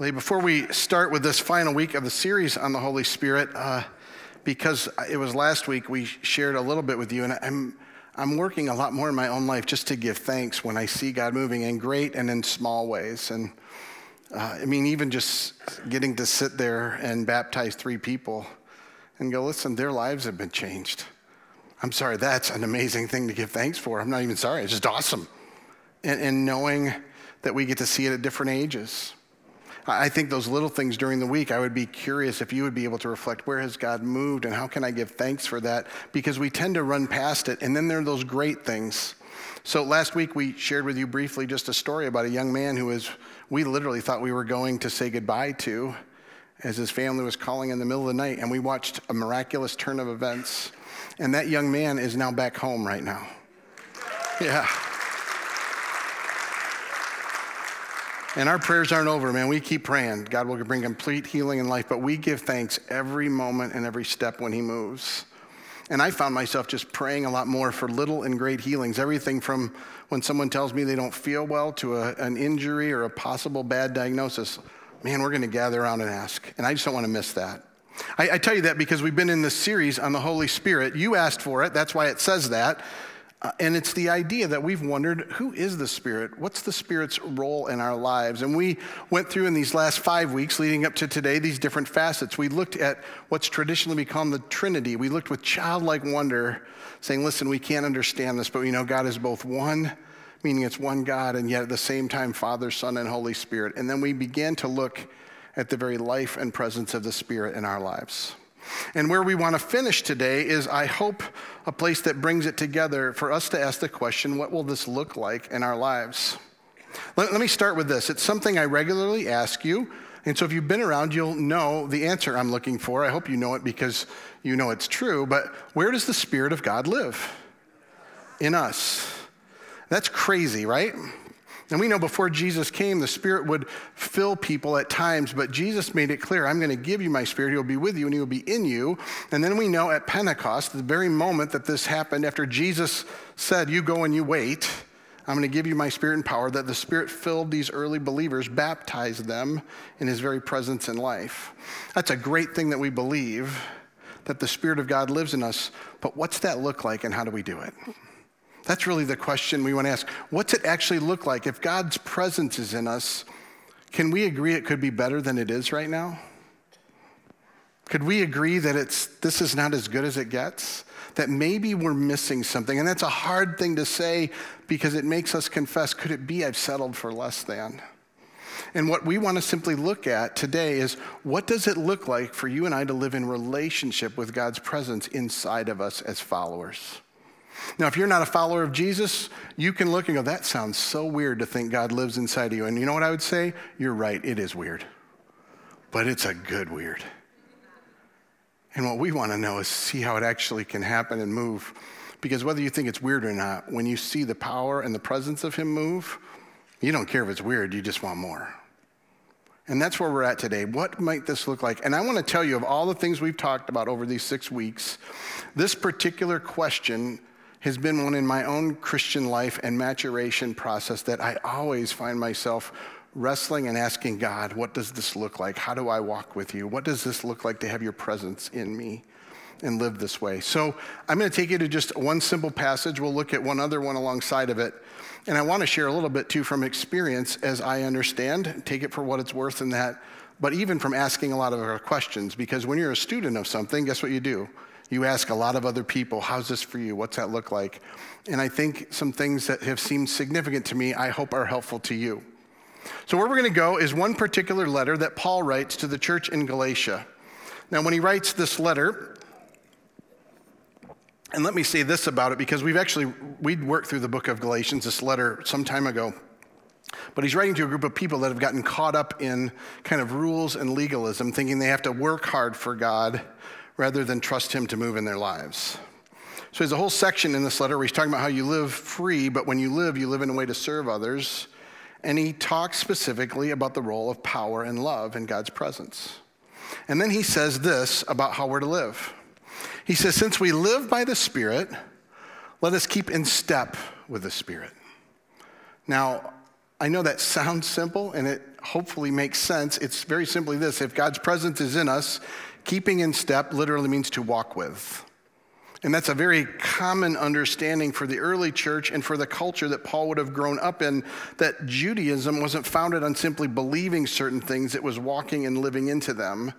Well, before we start with this final week of the series on the Holy Spirit, uh, because it was last week we shared a little bit with you, and I'm, I'm working a lot more in my own life just to give thanks when I see God moving in great and in small ways. And uh, I mean, even just getting to sit there and baptize three people and go, listen, their lives have been changed. I'm sorry, that's an amazing thing to give thanks for. I'm not even sorry, it's just awesome. And, and knowing that we get to see it at different ages. I think those little things during the week, I would be curious if you would be able to reflect where has God moved and how can I give thanks for that? Because we tend to run past it, and then there are those great things. So last week we shared with you briefly just a story about a young man who was, we literally thought we were going to say goodbye to as his family was calling in the middle of the night, and we watched a miraculous turn of events. And that young man is now back home right now. Yeah. And our prayers aren't over, man. We keep praying. God will bring complete healing in life, but we give thanks every moment and every step when He moves. And I found myself just praying a lot more for little and great healings. Everything from when someone tells me they don't feel well to a, an injury or a possible bad diagnosis. Man, we're going to gather around and ask. And I just don't want to miss that. I, I tell you that because we've been in this series on the Holy Spirit. You asked for it, that's why it says that. Uh, and it's the idea that we've wondered who is the Spirit? What's the Spirit's role in our lives? And we went through in these last five weeks leading up to today these different facets. We looked at what's traditionally become the Trinity. We looked with childlike wonder, saying, listen, we can't understand this, but we know God is both one, meaning it's one God, and yet at the same time, Father, Son, and Holy Spirit. And then we began to look at the very life and presence of the Spirit in our lives. And where we want to finish today is, I hope, a place that brings it together for us to ask the question what will this look like in our lives? Let, let, me start with this. It's something I regularly ask you. And so if you've been around, you'll know the answer I'm looking for. I hope you know it because you know it's true. But where does the Spirit of God live? In us. That's crazy, right? And we know before Jesus came, the Spirit would fill people at times, but Jesus made it clear I'm going to give you my Spirit. He'll be with you and He will be in you. And then we know at Pentecost, the very moment that this happened, after Jesus said, You go and you wait, I'm going to give you my Spirit and power, that the Spirit filled these early believers, baptized them in His very presence in life. That's a great thing that we believe that the Spirit of God lives in us, but what's that look like and how do we do it? That's really the question we want to ask. What's it actually look like? If God's presence is in us, can we agree it could be better than it is right now? Could we agree that it's, this is not as good as it gets? That maybe we're missing something? And that's a hard thing to say because it makes us confess could it be I've settled for less than? And what we want to simply look at today is what does it look like for you and I to live in relationship with God's presence inside of us as followers? Now, if you're not a follower of Jesus, you can look and go, that sounds so weird to think God lives inside of you. And you know what I would say? You're right, it is weird. But it's a good weird. And what we want to know is see how it actually can happen and move. Because whether you think it's weird or not, when you see the power and the presence of Him move, you don't care if it's weird, you just want more. And that's where we're at today. What might this look like? And I want to tell you of all the things we've talked about over these six weeks, this particular question has been one in my own Christian life and maturation process that I always find myself wrestling and asking God, what does this look like? How do I walk with you? What does this look like to have your presence in me and live this way? So I'm going to take you to just one simple passage. We'll look at one other one alongside of it. And I want to share a little bit too from experience as I understand, take it for what it's worth in that, but even from asking a lot of our questions, because when you're a student of something, guess what you do? You ask a lot of other people, how's this for you? What's that look like? And I think some things that have seemed significant to me, I hope are helpful to you. So, where we're going to go is one particular letter that Paul writes to the church in Galatia. Now, when he writes this letter, and let me say this about it because we've actually we'd worked through the book of Galatians, this letter some time ago. But he's writing to a group of people that have gotten caught up in kind of rules and legalism, thinking they have to work hard for God rather than trust Him to move in their lives. So there's a whole section in this letter where he's talking about how you live free, but when you live, you live in a way to serve others. And he talks specifically about the role of power and love in God's presence. And then he says this about how we're to live. He says, Since we live by the Spirit, let us keep in step with the Spirit. Now, I know that sounds simple and it hopefully makes sense. It's very simply this if God's presence is in us, keeping in step literally means to walk with. And that's a very common understanding for the early church and for the culture that Paul would have grown up in that Judaism wasn't founded on simply believing certain things, it was walking and living into them.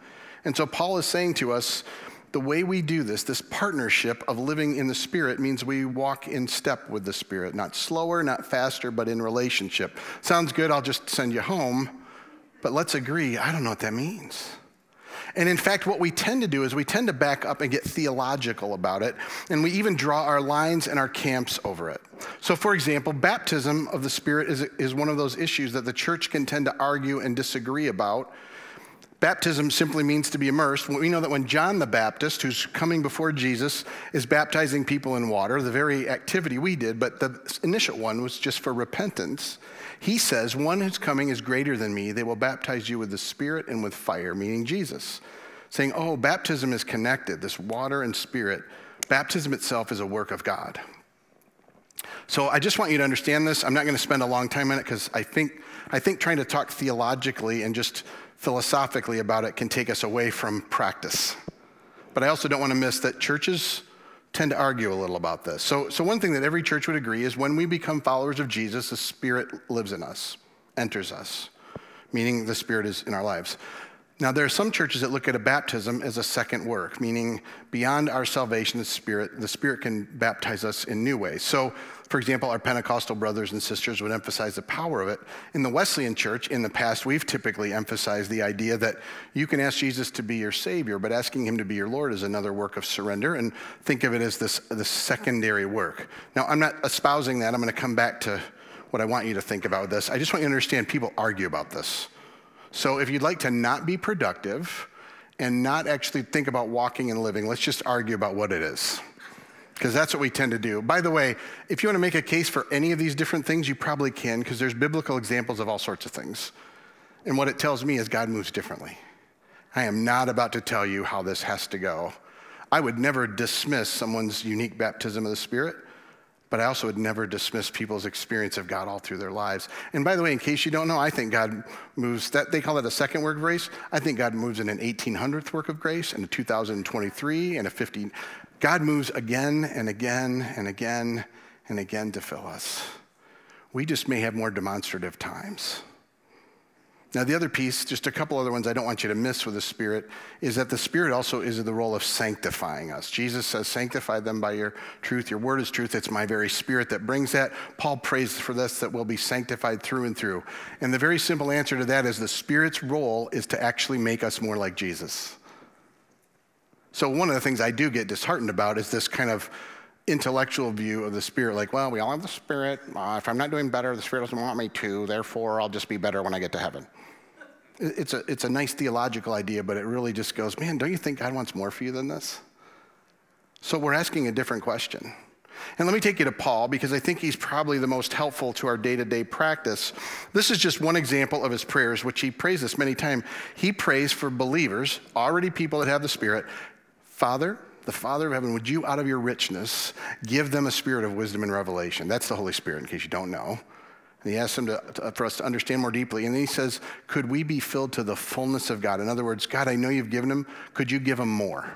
And so Paul is saying to us, the way we do this, this partnership of living in the Spirit, means we walk in step with the Spirit, not slower, not faster, but in relationship. Sounds good, I'll just send you home. But let's agree, I don't know what that means. And in fact, what we tend to do is we tend to back up and get theological about it, and we even draw our lines and our camps over it. So, for example, baptism of the Spirit is, is one of those issues that the church can tend to argue and disagree about. Baptism simply means to be immersed. We know that when John the Baptist, who's coming before Jesus, is baptizing people in water, the very activity we did, but the initial one was just for repentance. He says, One who's coming is greater than me. They will baptize you with the Spirit and with fire, meaning Jesus. Saying, Oh, baptism is connected, this water and spirit. Baptism itself is a work of God. So I just want you to understand this. I'm not going to spend a long time on it because I think, I think trying to talk theologically and just philosophically about it can take us away from practice. But I also don't want to miss that churches tend to argue a little about this. So, so one thing that every church would agree is when we become followers of Jesus, the Spirit lives in us, enters us, meaning the Spirit is in our lives. Now, there are some churches that look at a baptism as a second work, meaning beyond our salvation, the Spirit, the Spirit can baptize us in new ways. So, for example, our Pentecostal brothers and sisters would emphasize the power of it. In the Wesleyan church, in the past, we've typically emphasized the idea that you can ask Jesus to be your Savior, but asking Him to be your Lord is another work of surrender, and think of it as this, this secondary work. Now, I'm not espousing that. I'm going to come back to what I want you to think about this. I just want you to understand people argue about this. So if you'd like to not be productive and not actually think about walking and living, let's just argue about what it is. Because that's what we tend to do. By the way, if you want to make a case for any of these different things, you probably can, because there's biblical examples of all sorts of things. And what it tells me is God moves differently. I am not about to tell you how this has to go. I would never dismiss someone's unique baptism of the Spirit but I also would never dismiss people's experience of God all through their lives. And by the way, in case you don't know, I think God moves that they call it a second work of grace. I think God moves in an 1800th work of grace and a 2023 and a 15. God moves again and again and again and again to fill us. We just may have more demonstrative times. Now, the other piece, just a couple other ones I don't want you to miss with the Spirit, is that the Spirit also is in the role of sanctifying us. Jesus says, Sanctify them by your truth. Your word is truth. It's my very Spirit that brings that. Paul prays for this, that we'll be sanctified through and through. And the very simple answer to that is the Spirit's role is to actually make us more like Jesus. So, one of the things I do get disheartened about is this kind of intellectual view of the Spirit, like, well, we all have the Spirit. Uh, if I'm not doing better, the Spirit doesn't want me to. Therefore, I'll just be better when I get to heaven. It's a, it's a nice theological idea, but it really just goes, man, don't you think God wants more for you than this? So we're asking a different question. And let me take you to Paul because I think he's probably the most helpful to our day to day practice. This is just one example of his prayers, which he prays this many times. He prays for believers, already people that have the Spirit. Father, the Father of heaven, would you, out of your richness, give them a spirit of wisdom and revelation? That's the Holy Spirit, in case you don't know. And he asks him to, to, for us to understand more deeply. And then he says, Could we be filled to the fullness of God? In other words, God, I know you've given him. Could you give him more?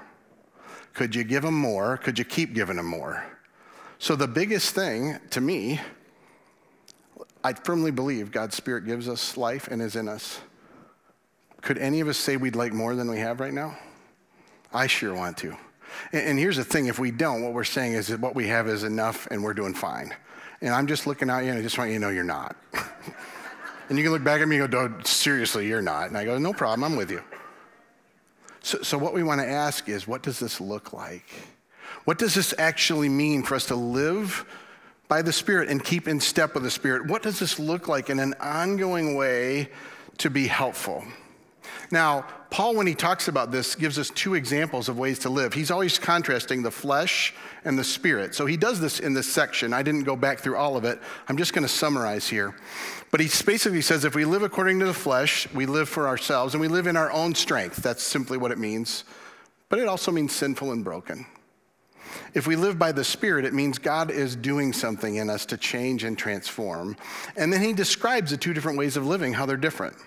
Could you give him more? Could you keep giving him more? So, the biggest thing to me, I firmly believe God's Spirit gives us life and is in us. Could any of us say we'd like more than we have right now? I sure want to. And, and here's the thing if we don't, what we're saying is that what we have is enough and we're doing fine. And I'm just looking at you and I just want you to know you're not. and you can look back at me and go, seriously, you're not. And I go, no problem, I'm with you. So, so what we want to ask is, what does this look like? What does this actually mean for us to live by the Spirit and keep in step with the Spirit? What does this look like in an ongoing way to be helpful? Now, Paul, when he talks about this, gives us two examples of ways to live. He's always contrasting the flesh and the spirit. So he does this in this section. I didn't go back through all of it. I'm just going to summarize here. But he basically says if we live according to the flesh, we live for ourselves and we live in our own strength. That's simply what it means. But it also means sinful and broken. If we live by the Spirit, it means God is doing something in us to change and transform. And then he describes the two different ways of living, how they're different.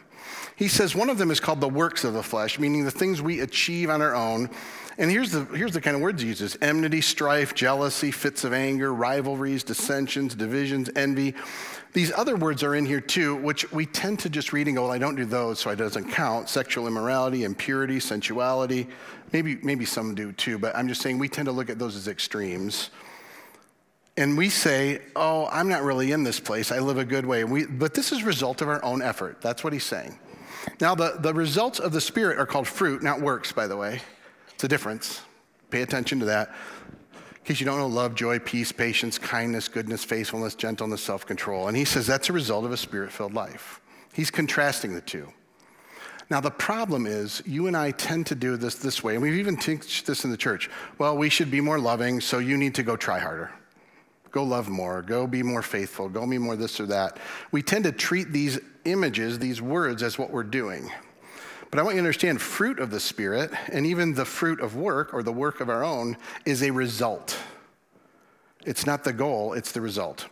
He says one of them is called the works of the flesh, meaning the things we achieve on our own. And here's the, here's the kind of words he uses enmity, strife, jealousy, fits of anger, rivalries, dissensions, divisions, envy. These other words are in here too, which we tend to just read and go, well, I don't do those, so it doesn't count. Sexual immorality, impurity, sensuality. Maybe, maybe some do too, but I'm just saying we tend to look at those as extremes. And we say, oh, I'm not really in this place. I live a good way. We, but this is result of our own effort. That's what he's saying. Now, the, the results of the Spirit are called fruit, not works, by the way. It's a difference. Pay attention to that In case you don't know, love, joy, peace, patience, kindness, goodness, faithfulness, gentleness, self control. And he says that's a result of a spirit filled life. He's contrasting the two. Now, the problem is, you and I tend to do this this way, and we've even teach this in the church. Well, we should be more loving, so you need to go try harder. Go love more, go be more faithful, go be more this or that. We tend to treat these images, these words, as what we're doing. But I want you to understand fruit of the Spirit and even the fruit of work or the work of our own is a result. It's not the goal, it's the result.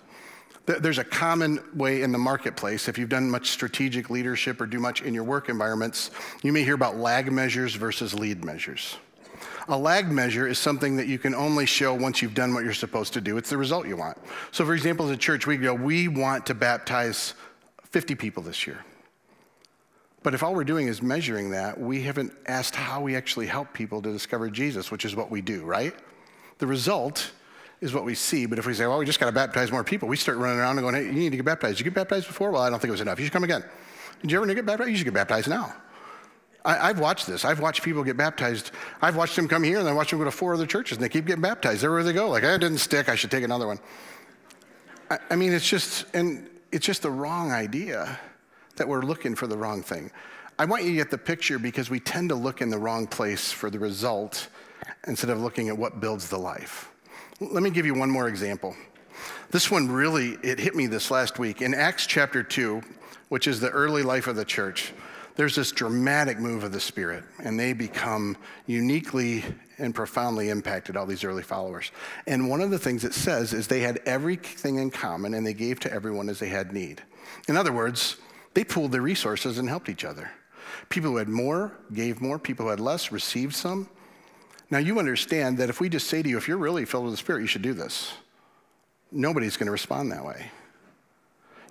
There's a common way in the marketplace, if you've done much strategic leadership or do much in your work environments, you may hear about lag measures versus lead measures. A lag measure is something that you can only show once you've done what you're supposed to do. It's the result you want. So, for example, as a church, we go, we want to baptize 50 people this year. But if all we're doing is measuring that, we haven't asked how we actually help people to discover Jesus, which is what we do, right? The result is what we see. But if we say, well, we just got to baptize more people, we start running around and going, hey, you need to get baptized. You get baptized before? Well, I don't think it was enough. You should come again. Did you ever get baptized? You should get baptized now. I, have watched this. I've watched people get baptized. I've watched them come here and I watched them go to four other churches and they keep getting baptized everywhere they go. Like, I didn't stick. I should take another one. I, I mean, it's just, and it's just the wrong idea that we're looking for the wrong thing. I want you to get the picture because we tend to look in the wrong place for the result instead of looking at what builds the life. Let me give you one more example. This one really, it hit me this last week. In Acts chapter 2, which is the early life of the church, there's this dramatic move of the Spirit, and they become uniquely and profoundly impacted, all these early followers. And one of the things it says is they had everything in common and they gave to everyone as they had need. In other words, they pooled their resources and helped each other. People who had more gave more, people who had less received some. Now, you understand that if we just say to you, if you're really filled with the Spirit, you should do this, nobody's going to respond that way.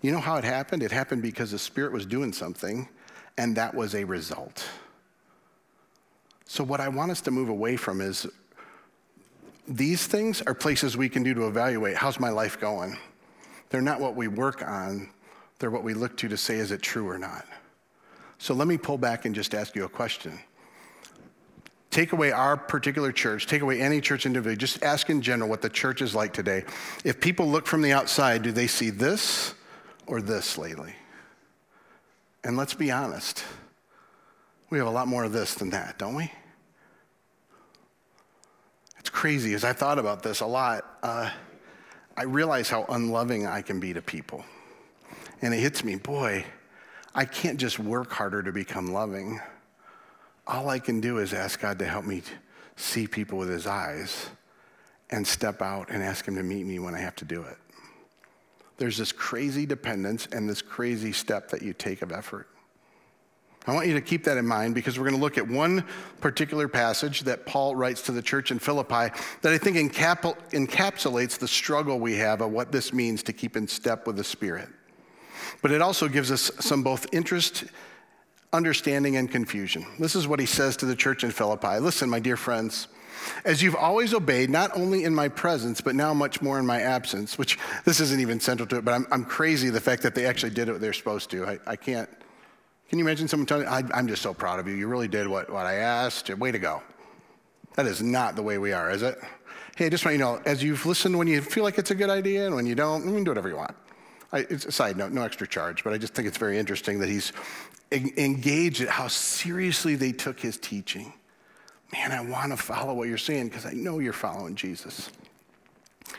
You know how it happened? It happened because the Spirit was doing something, and that was a result. So, what I want us to move away from is these things are places we can do to evaluate how's my life going? They're not what we work on, they're what we look to to say, is it true or not? So let me pull back and just ask you a question. Take away our particular church, take away any church individually, just ask in general what the church is like today. If people look from the outside, do they see this or this lately? And let's be honest, we have a lot more of this than that, don't we? It's crazy. As I thought about this a lot, uh, I realize how unloving I can be to people. And it hits me, boy, I can't just work harder to become loving. All I can do is ask God to help me see people with his eyes and step out and ask him to meet me when I have to do it. There's this crazy dependence and this crazy step that you take of effort. I want you to keep that in mind because we're going to look at one particular passage that Paul writes to the church in Philippi that I think encapsulates the struggle we have of what this means to keep in step with the Spirit. But it also gives us some both interest, understanding, and confusion. This is what he says to the church in Philippi Listen, my dear friends, as you've always obeyed, not only in my presence, but now much more in my absence, which this isn't even central to it, but I'm, I'm crazy the fact that they actually did what they're supposed to. I, I can't. Can you imagine someone telling me, I'm just so proud of you. You really did what, what I asked. Way to go. That is not the way we are, is it? Hey, I just want you to know, as you've listened when you feel like it's a good idea and when you don't, you can do whatever you want. I, it's a side note, no extra charge, but I just think it's very interesting that he's engaged at how seriously they took his teaching. Man, I want to follow what you're saying because I know you're following Jesus.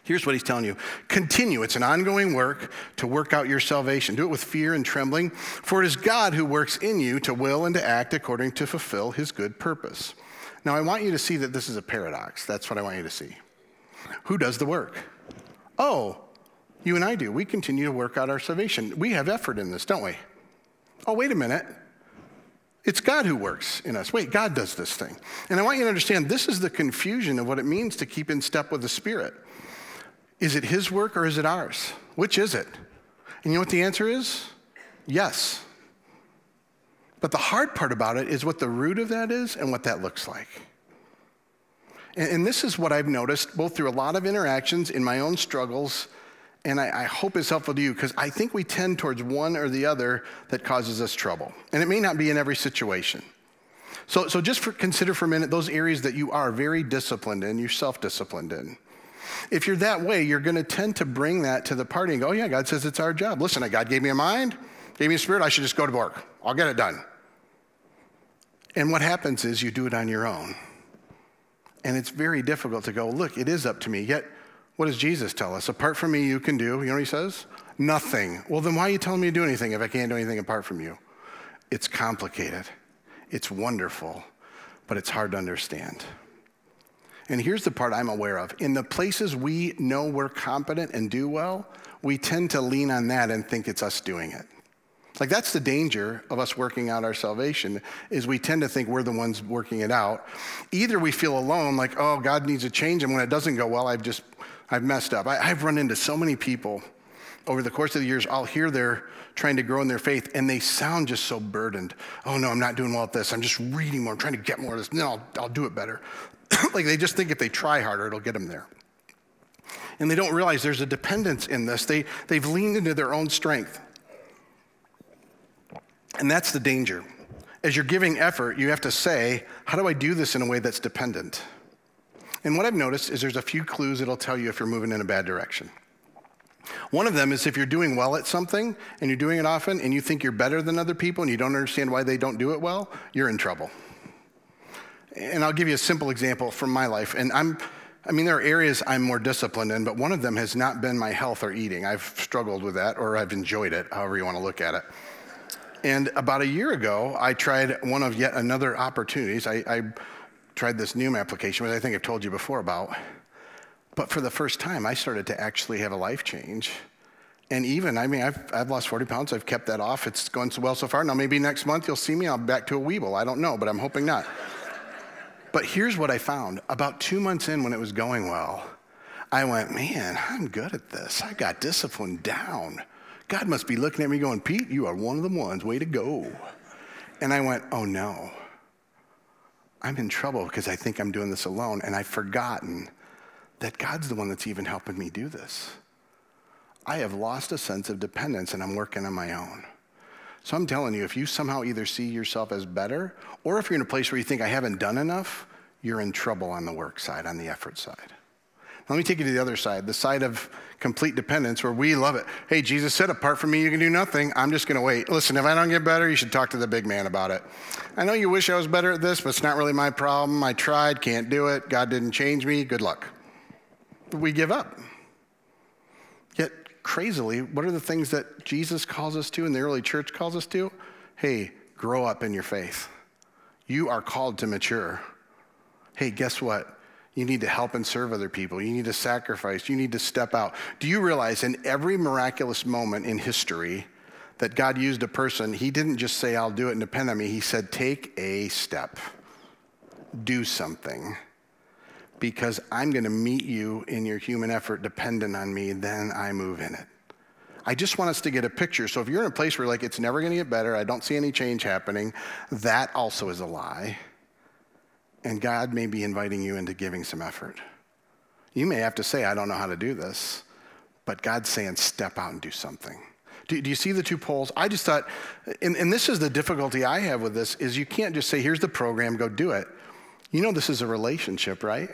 Here's what he's telling you continue. It's an ongoing work to work out your salvation. Do it with fear and trembling, for it is God who works in you to will and to act according to fulfill his good purpose. Now, I want you to see that this is a paradox. That's what I want you to see. Who does the work? Oh, you and I do. We continue to work out our salvation. We have effort in this, don't we? Oh, wait a minute. It's God who works in us. Wait, God does this thing. And I want you to understand this is the confusion of what it means to keep in step with the Spirit. Is it His work or is it ours? Which is it? And you know what the answer is? Yes. But the hard part about it is what the root of that is and what that looks like. And, and this is what I've noticed both through a lot of interactions in my own struggles, and I, I hope it's helpful to you because I think we tend towards one or the other that causes us trouble. And it may not be in every situation. So, so just for, consider for a minute those areas that you are very disciplined in, you're self disciplined in. If you're that way, you're going to tend to bring that to the party and go, oh, yeah, God says it's our job. Listen, uh, God gave me a mind, gave me a spirit, I should just go to work. I'll get it done. And what happens is you do it on your own. And it's very difficult to go, look, it is up to me. Yet, what does Jesus tell us? Apart from me, you can do, you know what he says? Nothing. Well, then why are you telling me to do anything if I can't do anything apart from you? It's complicated, it's wonderful, but it's hard to understand. And here's the part I'm aware of in the places we know we're competent and do well, we tend to lean on that and think it's us doing it. Like that's the danger of us working out our salvation is we tend to think we're the ones working it out. Either we feel alone, like, oh, God needs a change, and when it doesn't go well, I've just I've messed up. I, have run into so many people over the course of the years. I'll hear they're trying to grow in their faith, and they sound just so burdened. Oh no, I'm not doing well at this. I'm just reading more. I'm trying to get more of this. No, I'll, I'll do it better. like they just think if they try harder, it'll get them there. And they don't realize there's a dependence in this. They, they've leaned into their own strength. And that's the danger. As you're giving effort, you have to say, How do I do this in a way that's dependent? And what I've noticed is there's a few clues that'll tell you if you're moving in a bad direction. One of them is if you're doing well at something and you're doing it often and you think you're better than other people and you don't understand why they don't do it well, you're in trouble. And I'll give you a simple example from my life. And I'm, I mean, there are areas I'm more disciplined in, but one of them has not been my health or eating. I've struggled with that, or I've enjoyed it, however you want to look at it. And about a year ago, I tried one of yet another opportunities. I, I tried this Noom application, which I think I've told you before about. But for the first time, I started to actually have a life change. And even, I mean, I've, I've lost 40 pounds. I've kept that off. It's going so well so far. Now, maybe next month you'll see me. I'll be back to a Weeble. I don't know, but I'm hoping not. but here's what I found. About two months in, when it was going well, I went, man, I'm good at this. I got discipline down. God must be looking at me going, Pete, you are one of the ones. Way to go. And I went, oh no. I'm in trouble because I think I'm doing this alone. And I've forgotten that God's the one that's even helping me do this. I have lost a sense of dependence and I'm working on my own. So I'm telling you, if you somehow either see yourself as better or if you're in a place where you think I haven't done enough, you're in trouble on the work side, on the effort side. Let me take you to the other side, the side of complete dependence where we love it. Hey, Jesus said, apart from me, you can do nothing. I'm just going to wait. Listen, if I don't get better, you should talk to the big man about it. I know you wish I was better at this, but it's not really my problem. I tried, can't do it. God didn't change me. Good luck. We give up. Yet, crazily, what are the things that Jesus calls us to and the early church calls us to? Hey, grow up in your faith. You are called to mature. Hey, guess what? You need to help and serve other people. You need to sacrifice. You need to step out. Do you realize in every miraculous moment in history that God used a person, He didn't just say, I'll do it and depend on me. He said, take a step, do something, because I'm going to meet you in your human effort dependent on me, then I move in it. I just want us to get a picture. So if you're in a place where, like, it's never going to get better, I don't see any change happening, that also is a lie and God may be inviting you into giving some effort. You may have to say, I don't know how to do this, but God's saying, step out and do something. Do, do you see the two poles? I just thought, and, and this is the difficulty I have with this, is you can't just say, here's the program, go do it. You know this is a relationship, right?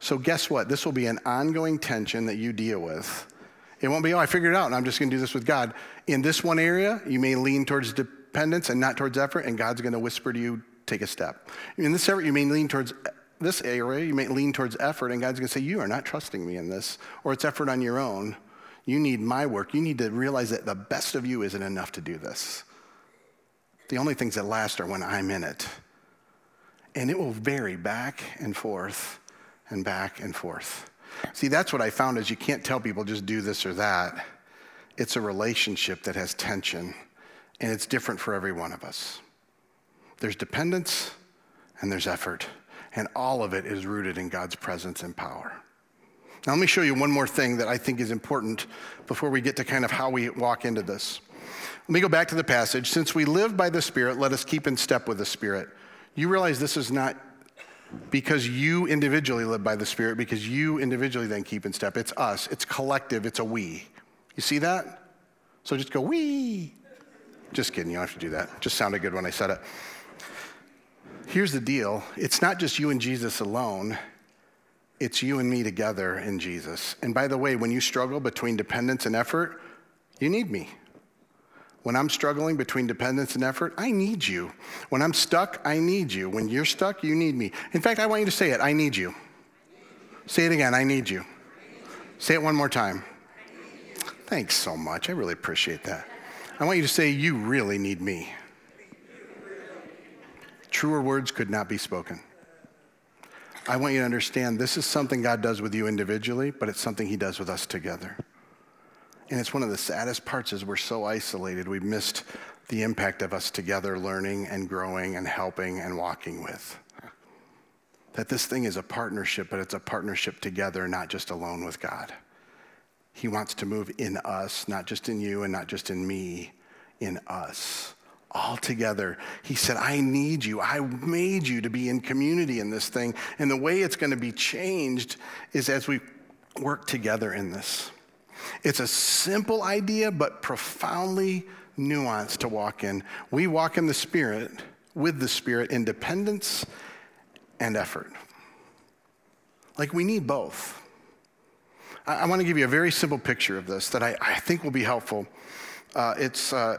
So guess what? This will be an ongoing tension that you deal with. It won't be, oh, I figured it out and I'm just going to do this with God. In this one area, you may lean towards dependence and not towards effort, and God's going to whisper to you, take a step. In this area, you may lean towards this area, you may lean towards effort, and God's going to say, You are not trusting me in this, or it's effort on your own. You need my work. You need to realize that the best of you isn't enough to do this. The only things that last are when I'm in it. And it will vary back and forth and back and forth. See, that's what I found is you can't tell people just do this or that. It's a relationship that has tension, and it's different for every one of us. There's dependence and there's effort, and all of it is rooted in God's presence and power. Now, let me show you one more thing that I think is important before we get to kind of how we walk into this. Let me go back to the passage. Since we live by the Spirit, let us keep in step with the Spirit. You realize this is not because you individually live by the Spirit, because you individually then keep in step. It's us, it's collective, it's a we. You see that? So just go, we. Just kidding, you don't have to do that. Just sounded good when I said it. Here's the deal it's not just you and Jesus alone, it's you and me together in Jesus. And by the way, when you struggle between dependence and effort, you need me. When I'm struggling between dependence and effort, I need you. When I'm stuck, I need you. When you're stuck, you need me. In fact, I want you to say it I need you. Say it again I need you. Say it one more time. Thanks so much. I really appreciate that. I want you to say, You really need me. Truer words could not be spoken. I want you to understand this is something God does with you individually, but it's something He does with us together. And it's one of the saddest parts is we're so isolated. We've missed the impact of us together learning and growing and helping and walking with. That this thing is a partnership, but it's a partnership together, not just alone with God. He wants to move in us, not just in you and not just in me, in us. All together. He said, I need you. I made you to be in community in this thing. And the way it's going to be changed is as we work together in this. It's a simple idea, but profoundly nuanced to walk in. We walk in the Spirit, with the Spirit, independence and effort. Like we need both. I, I want to give you a very simple picture of this that I, I think will be helpful. Uh, it's uh,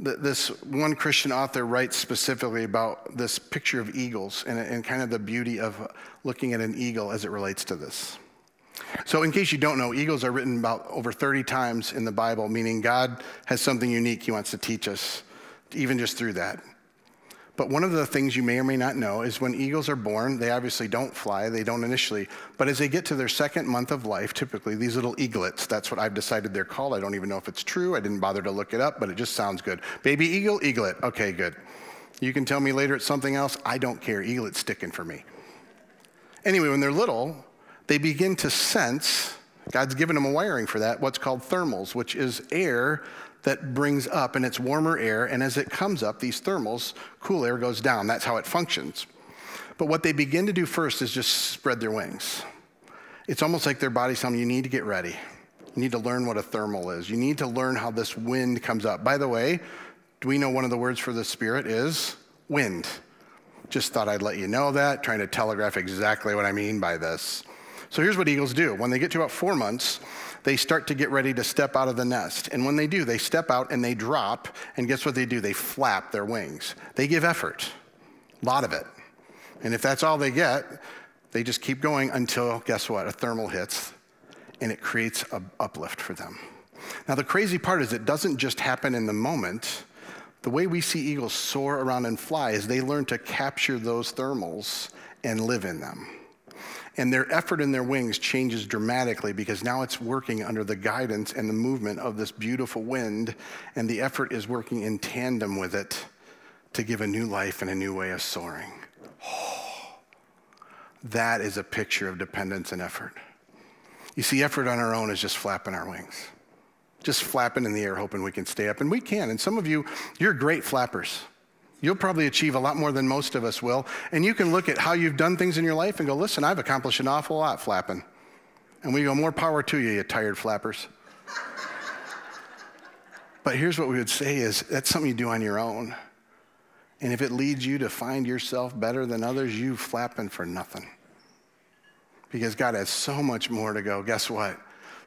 this one Christian author writes specifically about this picture of eagles and, and kind of the beauty of looking at an eagle as it relates to this. So, in case you don't know, eagles are written about over 30 times in the Bible, meaning God has something unique He wants to teach us, even just through that. But one of the things you may or may not know is when eagles are born, they obviously don't fly, they don't initially. But as they get to their second month of life, typically these little eaglets, that's what I've decided they're called. I don't even know if it's true. I didn't bother to look it up, but it just sounds good. Baby eagle, eaglet. Okay, good. You can tell me later it's something else. I don't care. Eaglet's sticking for me. Anyway, when they're little, they begin to sense, God's given them a wiring for that, what's called thermals, which is air that brings up, and it's warmer air, and as it comes up, these thermals, cool air goes down. That's how it functions. But what they begin to do first is just spread their wings. It's almost like their body's telling you need to get ready. You need to learn what a thermal is. You need to learn how this wind comes up. By the way, do we know one of the words for the spirit is wind? Just thought I'd let you know that, trying to telegraph exactly what I mean by this. So here's what eagles do when they get to about four months, they start to get ready to step out of the nest. And when they do, they step out and they drop. And guess what they do? They flap their wings. They give effort, a lot of it. And if that's all they get, they just keep going until, guess what? A thermal hits and it creates an uplift for them. Now, the crazy part is it doesn't just happen in the moment. The way we see eagles soar around and fly is they learn to capture those thermals and live in them. And their effort in their wings changes dramatically because now it's working under the guidance and the movement of this beautiful wind, and the effort is working in tandem with it to give a new life and a new way of soaring. Oh, that is a picture of dependence and effort. You see, effort on our own is just flapping our wings, just flapping in the air, hoping we can stay up. And we can. And some of you, you're great flappers. You'll probably achieve a lot more than most of us will. And you can look at how you've done things in your life and go, listen, I've accomplished an awful lot flapping. And we go, more power to you, you tired flappers. but here's what we would say is that's something you do on your own. And if it leads you to find yourself better than others, you flapping for nothing. Because God has so much more to go. Guess what?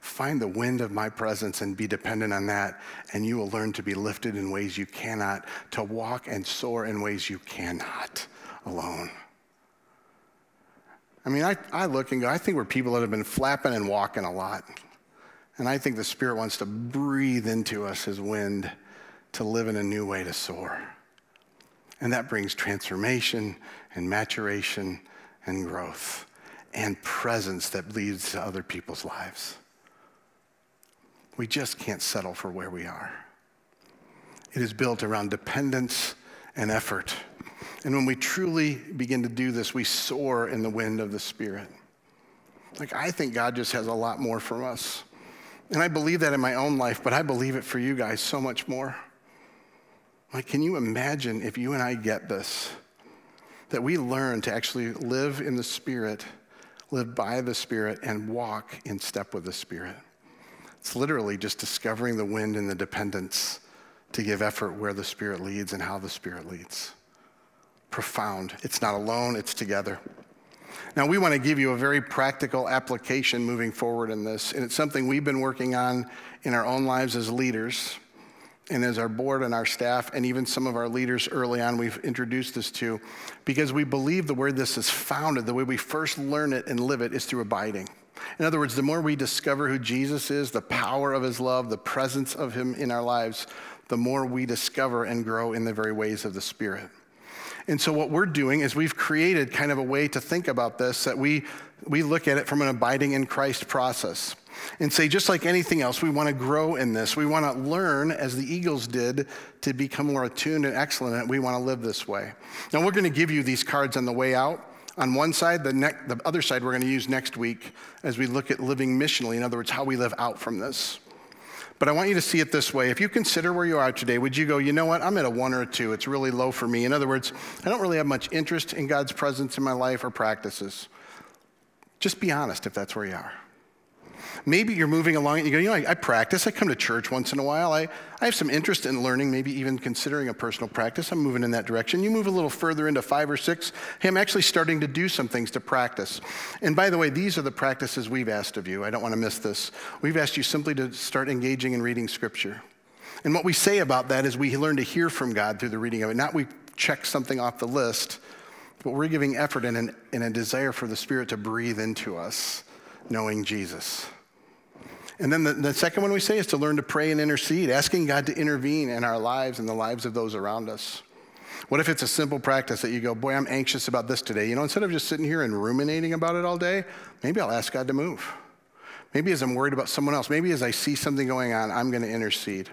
Find the wind of my presence and be dependent on that, and you will learn to be lifted in ways you cannot, to walk and soar in ways you cannot alone. I mean, I, I look and go, I think we're people that have been flapping and walking a lot. And I think the Spirit wants to breathe into us His wind to live in a new way to soar. And that brings transformation and maturation and growth. and presence that leads to other people's lives. We just can't settle for where we are. It is built around dependence and effort. And when we truly begin to do this, we soar in the wind of the Spirit. Like, I think God just has a lot more for us. And I believe that in my own life, but I believe it for you guys so much more. Like, can you imagine if you and I get this? That we learn to actually live in the Spirit, live by the Spirit, and walk in step with the Spirit. It's literally just discovering the wind and the dependence to give effort where the Spirit leads and how the Spirit leads. Profound. It's not alone, it's together. Now, we want to give you a very practical application moving forward in this, and it's something we've been working on in our own lives as leaders and as our board and our staff, and even some of our leaders early on, we've introduced this to, because we believe the where this is founded, the way we first learn it and live it, is through abiding. In other words, the more we discover who Jesus is, the power of his love, the presence of him in our lives, the more we discover and grow in the very ways of the Spirit. And so, what we're doing is we've created kind of a way to think about this that we, we look at it from an abiding in Christ process and say, just like anything else, we want to grow in this. We want to learn, as the eagles did, to become more attuned and excellent, and we want to live this way. Now, we're going to give you these cards on the way out on one side, the, ne- the other side we're going to use next week as we look at living missionally. In other words, how we live out from this. But I want you to see it this way. If you consider where you are today, would you go, you know what, I'm at a one or a two. It's really low for me. In other words, I don't really have much interest in God's presence in my life or practices. Just be honest if that's where you are. Maybe you're moving along and you go, you know, I, I, practice. I come to church once in a while. I, I have some interest in learning, maybe even considering a personal practice. I'm moving in that direction. You move a little further into five or six. Hey, I'm actually starting to do some things to practice. And by the way, these are the practices we've asked of you. I don't want to miss this. We've asked you simply to start engaging in reading scripture. And what we say about that is we learn to hear from God through the reading of it. Not we check something off the list, but we're giving effort and, an, and a desire for the Spirit to breathe into us, knowing Jesus. And then the, the, second one we say is to learn to pray and intercede, asking God to intervene in our lives and the lives of those around us. What if it's a simple practice that you go, boy, I'm anxious about this today? You know, instead of just sitting here and ruminating about it all day, maybe I'll ask God to move. Maybe as I'm worried about someone else, maybe as I see something going on, I'm going to intercede.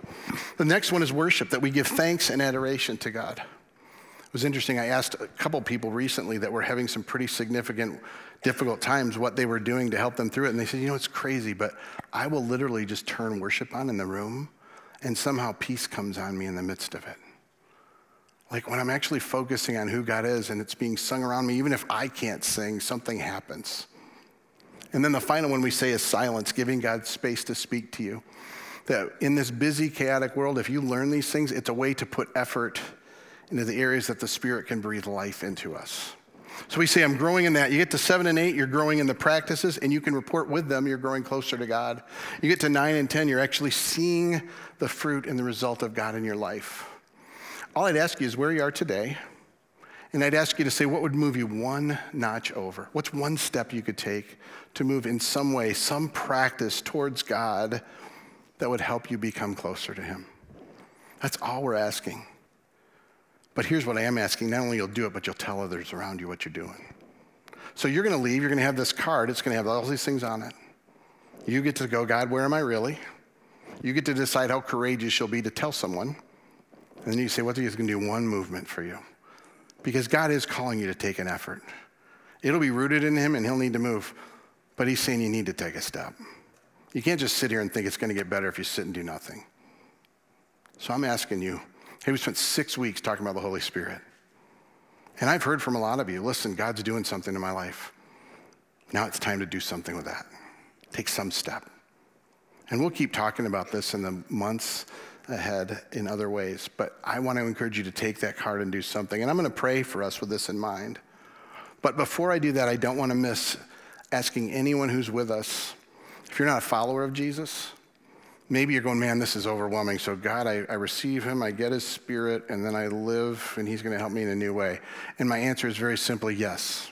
The next one is worship, that we give thanks and adoration to God. It was interesting. I asked a couple people recently that were having some pretty significant difficult times what they were doing to help them through it. And they said, you know, it's crazy, but I will literally just turn worship on in the room and somehow peace comes on me in the midst of it. Like when I'm actually focusing on who God is and it's being sung around me, even if I can't sing, something happens. And then the final one we say is silence, giving God space to speak to you. That in this busy, chaotic world, if you learn these things, it's a way to put effort into the areas that the Spirit can breathe life into us. So we say, I'm growing in that. You get to seven and eight, you're growing in the practices, and you can report with them, you're growing closer to God. You get to nine and 10, you're actually seeing the fruit and the result of God in your life. All I'd ask you is where you are today, and I'd ask you to say, what would move you one notch over? What's one step you could take to move in some way, some practice towards God that would help you become closer to Him? That's all we're asking. But here's what I am asking not only you'll do it, but you'll tell others around you what you're doing. So you're going to leave, you're going to have this card, it's going to have all these things on it. You get to go, God, where am I really? You get to decide how courageous you'll be to tell someone. And then you say, what well, going to do one movement for you. Because God is calling you to take an effort. It'll be rooted in him and he'll need to move. But he's saying you need to take a step. You can't just sit here and think it's going to get better if you sit and do nothing. So I'm asking you, Hey, we spent six weeks talking about the Holy Spirit. And I've heard from a lot of you listen, God's doing something in my life. Now it's time to do something with that. Take some step. And we'll keep talking about this in the months ahead in other ways. But I want to encourage you to take that card and do something. And I'm going to pray for us with this in mind. But before I do that, I don't want to miss asking anyone who's with us if you're not a follower of Jesus, maybe you're going, man, this is overwhelming. So, God, I, I receive him, I get his spirit, and then I live, and he's going to help me in a new way. And my answer is very simply yes.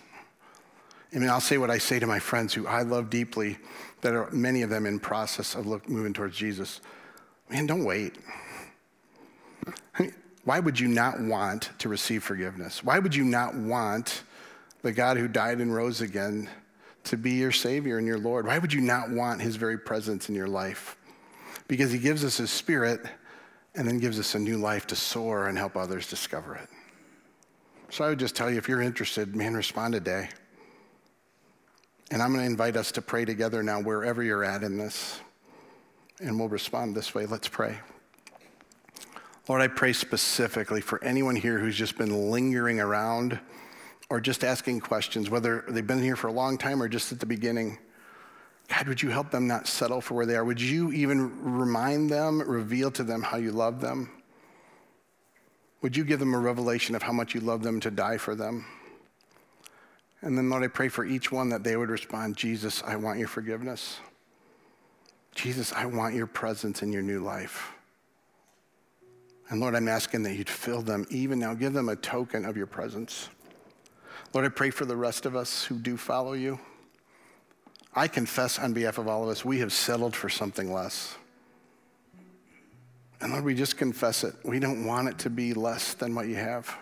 I mean, I'll say what I say to my friends who I love deeply, that are many of them in process of look, moving towards Jesus. Man, don't wait. I mean, why would you not want to receive forgiveness? Why would you not want the God who died and rose again to be your Savior and your Lord? Why would you not want His very presence in your life? Because He gives us His Spirit and then gives us a new life to soar and help others discover it. So I would just tell you if you're interested, man, respond today. And I'm going to invite us to pray together now, wherever you're at in this. And we'll respond this way. Let's pray. Lord, I pray specifically for anyone here who's just been lingering around or just asking questions, whether they've been here for a long time or just at the beginning. God, would you help them not settle for where they are? Would you even remind them, reveal to them how you love them? Would you give them a revelation of how much you love them to die for them? And then, Lord, I pray for each one that they would respond Jesus, I want your forgiveness. Jesus, I want your presence in your new life. And Lord, I'm asking that you'd fill them even now, give them a token of your presence. Lord, I pray for the rest of us who do follow you. I confess on behalf of all of us, we have settled for something less. And Lord, we just confess it. We don't want it to be less than what you have.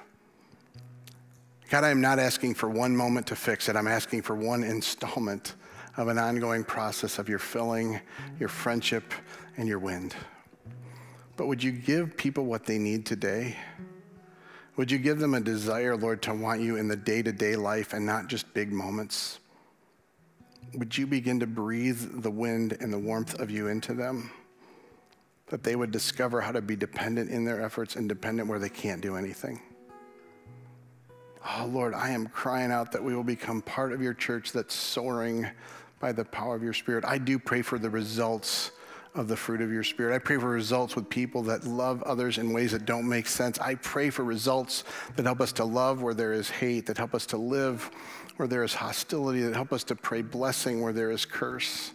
God, I am not asking for one moment to fix it. I'm asking for one installment of an ongoing process of your filling, your friendship, and your wind. But would you give people what they need today? Would you give them a desire, Lord, to want you in the day to day life and not just big moments? Would you begin to breathe the wind and the warmth of you into them? That they would discover how to be dependent in their efforts and dependent where they can't do anything. Oh, Lord, I am crying out that we will become part of your church that's soaring by the power of your Spirit. I do pray for the results of the fruit of your Spirit. I pray for results with people that love others in ways that don't make sense. I pray for results that help us to love where there is hate, that help us to live where there is hostility, that help us to pray blessing where there is curse.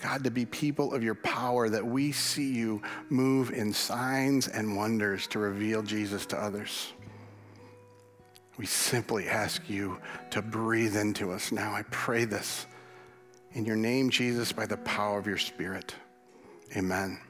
God, to be people of your power, that we see you move in signs and wonders to reveal Jesus to others. We simply ask you to breathe into us now. I pray this in your name, Jesus, by the power of your Spirit. Amen.